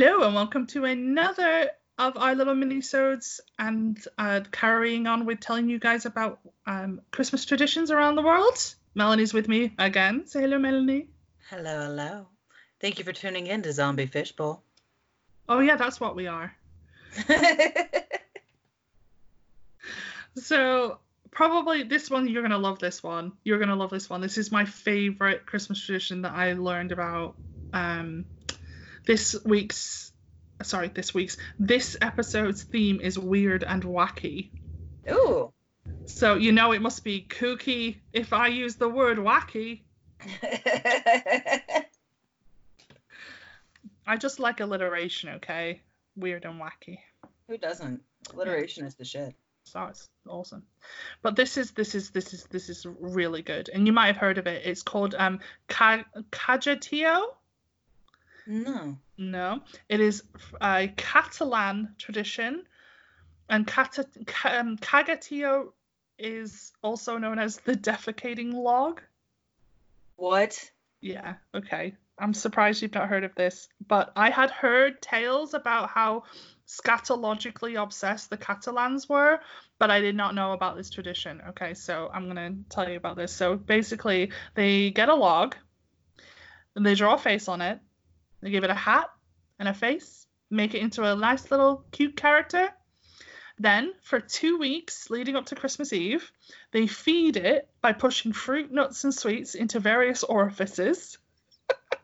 Hello and welcome to another of our little mini-sodes and uh, carrying on with telling you guys about um, Christmas traditions around the world. Melanie's with me again. Say hello, Melanie. Hello, hello. Thank you for tuning in to Zombie Fishbowl. Oh yeah, that's what we are. So probably this one you're gonna love this one. You're gonna love this one. This is my favorite Christmas tradition that I learned about um, this week's sorry this week's this episode's theme is weird and wacky. Ooh. So you know it must be kooky if I use the word wacky. I just like alliteration, okay? Weird and wacky. Who doesn't? Alliteration is the shit. So it's awesome. But this is this is this is this is really good, and you might have heard of it. It's called um Cajeteo. No. No, it is a Catalan tradition, and Cata, um, Cagatio is also known as the defecating log. What? Yeah, okay. I'm surprised you've not heard of this, but I had heard tales about how scatologically obsessed the Catalans were, but I did not know about this tradition. Okay, so I'm gonna tell you about this. So basically, they get a log, and they draw a face on it. They give it a hat and a face, make it into a nice little cute character. Then, for two weeks leading up to Christmas Eve, they feed it by pushing fruit, nuts, and sweets into various orifices.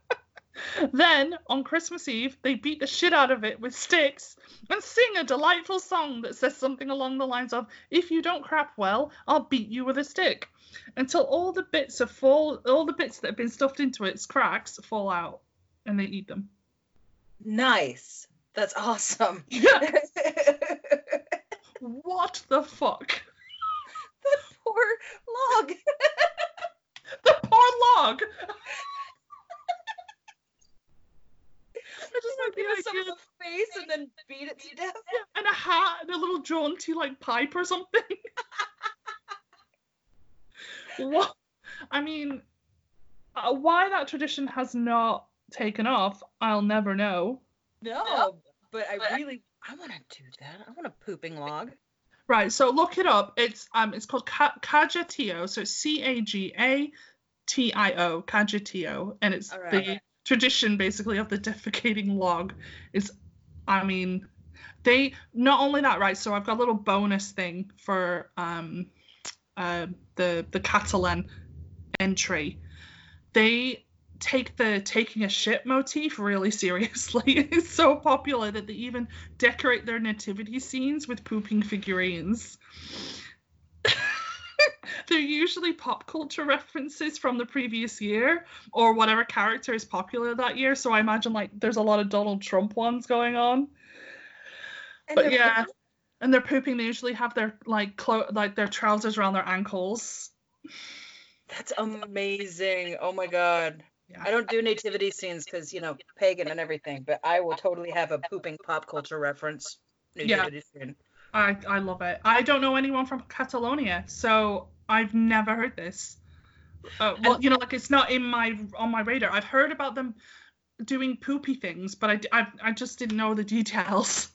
then, on Christmas Eve, they beat the shit out of it with sticks and sing a delightful song that says something along the lines of, If you don't crap well, I'll beat you with a stick. Until all the bits of fall all the bits that have been stuffed into its cracks fall out and they eat them. Nice. That's awesome. Yeah. What the fuck? the poor log. The poor log. I just like the idea of face and then beat it to death. and a hat and a little jaunty like pipe or something. what? I mean, uh, why that tradition has not taken off, I'll never know. No, but I really, I want to do that. I want a pooping log. Right, so look it up. It's um, it's called Ca- Cajetio. So it's C A G A T I O, Cajetio, and it's All right. the tradition basically of the defecating log. Is, I mean, they not only that, right? So I've got a little bonus thing for um, uh, the the Catalan entry. They take the taking a shit motif really seriously. It's so popular that they even decorate their nativity scenes with pooping figurines. They're usually pop culture references from the previous year or whatever character is popular that year. So I imagine like there's a lot of Donald Trump ones going on. And But yeah, pooping. and they're pooping. They usually have their like clo- like their trousers around their ankles. That's amazing. Oh my god. Yeah. I don't do nativity scenes because you know pagan and everything, but I will totally have a pooping pop culture reference Yeah. scene. I I love it. I don't know anyone from Catalonia, so I've never heard this. Uh, well, you know, like it's not in my on my radar. I've heard about them doing poopy things, but I I, I just didn't know the details.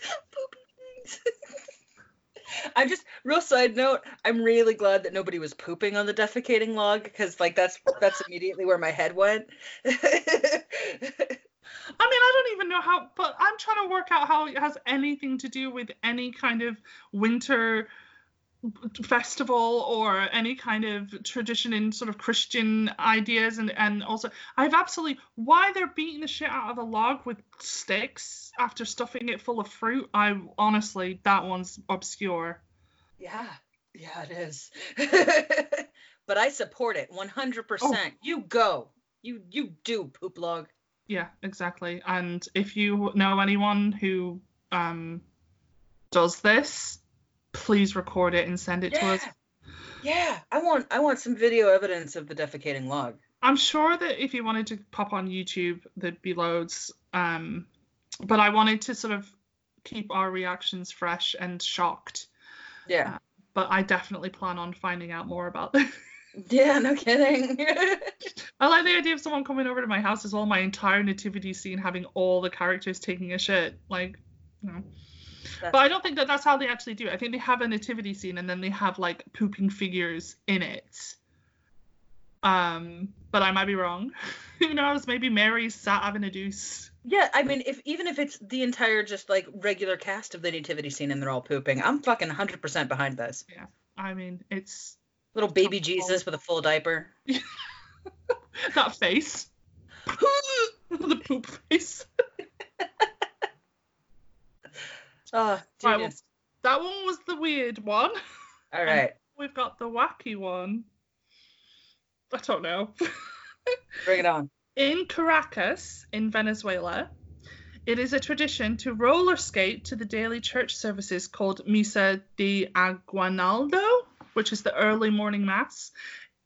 Poopy things. I'm just real side note. I'm really glad that nobody was pooping on the defecating log because like that's that's immediately where my head went. I mean, I don't even know how, but I'm trying to work out how it has anything to do with any kind of winter festival or any kind of tradition in sort of Christian ideas and and also I've absolutely why they're beating the shit out of a log with sticks after stuffing it full of fruit I honestly that one's obscure yeah, yeah, it is. but I support it 100%. You go. You you do poop log. yeah exactly and if you know anyone who um does this please record it and send it to us Yeah, I want I want some video evidence of the defecating log. I'm sure that if you wanted to pop on YouTube, there'd be loads. Um, but I wanted to sort of keep our reactions fresh and shocked. Yeah. But I definitely plan on finding out more about this. Yeah, no kidding. I like the idea of someone coming over to my house as well, my entire nativity scene having all the characters taking a shit. Like, you know. That's- But I don't think that that's how they actually do it. I think they have a nativity scene and then they have like pooping figures in it. Um, but I might be wrong. Who knows? Maybe Mary's sat having a deuce. Yeah, I mean, if even if it's the entire just like regular cast of the nativity scene and they're all pooping, I'm fucking 100% behind this. Yeah, I mean, it's Little baby Jesus with a full diaper. that face. the poop face. Oh, well- That one was the weird one. All right, We've got the wacky one. I don't know. bring it on. In Caracas, in Venezuela, it is a tradition to roller skate to the daily church services called Misa de Aguinaldo, which is the early morning mass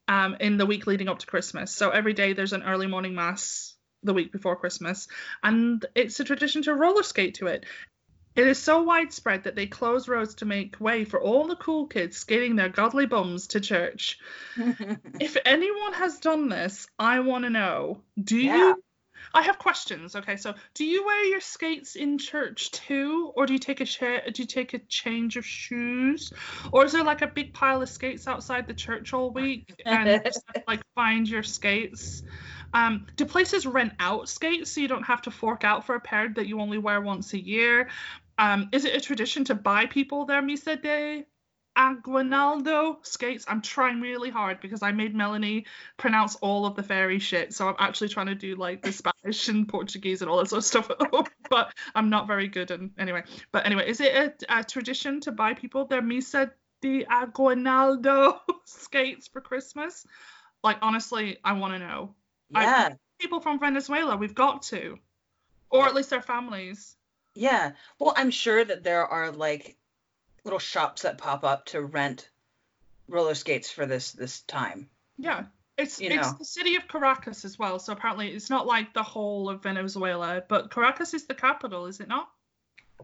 um, in the week leading up to Christmas. So every day there's an early morning mass the week before Christmas, and it's a tradition to roller skate to it. It is so widespread that they close roads to make way for all the cool kids skating their godly bums to church. If anyone has done this, I want to know. Do Yeah. you? I have questions. Okay, so do you wear your skates in church too, or do you take a do you take a change of shoes, or is there like a big pile of skates outside the church all week and just like find your skates? Um, do places rent out skates so you don't have to fork out for a pair that you only wear once a year? Um, is it a tradition to buy people their Misa de Aguinaldo skates? I'm trying really hard because I made Melanie pronounce all of the fairy shit, so I'm actually trying to do like the Spanish and Portuguese and all that sort of stuff at home, but I'm not very good. And anyway, but anyway, is it a, a tradition to buy people their Misa de Aguinaldo skates for Christmas? Like honestly, I want to know yeah, people from Venezuela. We've got to, or at least their families. Yeah. Well, I'm sure that there are like little shops that pop up to rent roller skates for this this time. Yeah, it's You it's know. the city of Caracas as well. So apparently, it's not like the whole of Venezuela, but Caracas is the capital, is it not?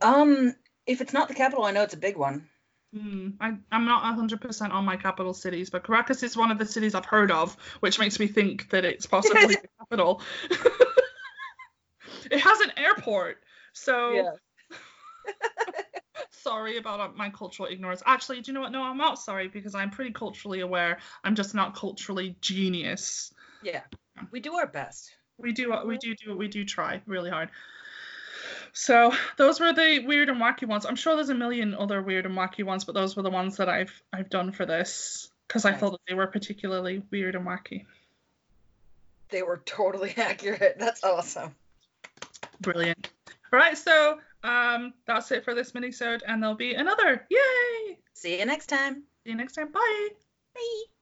Um, if it's not the capital, I know it's a big one. Hmm, I, I'm not 100% on my capital cities, but Caracas is one of the cities I've heard of, which makes me think that it's possibly the capital. it has an airport, so sorry about uh, my cultural ignorance. Actually, do you know what? No, I'm not sorry because I'm pretty culturally aware. I'm just not culturally genius. yeah. We do our best. We do what we do do we do try really hard. So those were the weird and wacky ones. I'm sure there's a million other weird and wacky ones, but those were the ones that I've I've done for this because I Nice. thought that they were particularly weird and wacky. They were totally accurate. That's awesome. Brilliant. All right, so um that's it for this minisode, and there'll be another. Yay! See you next time. See you next time. Bye. Bye.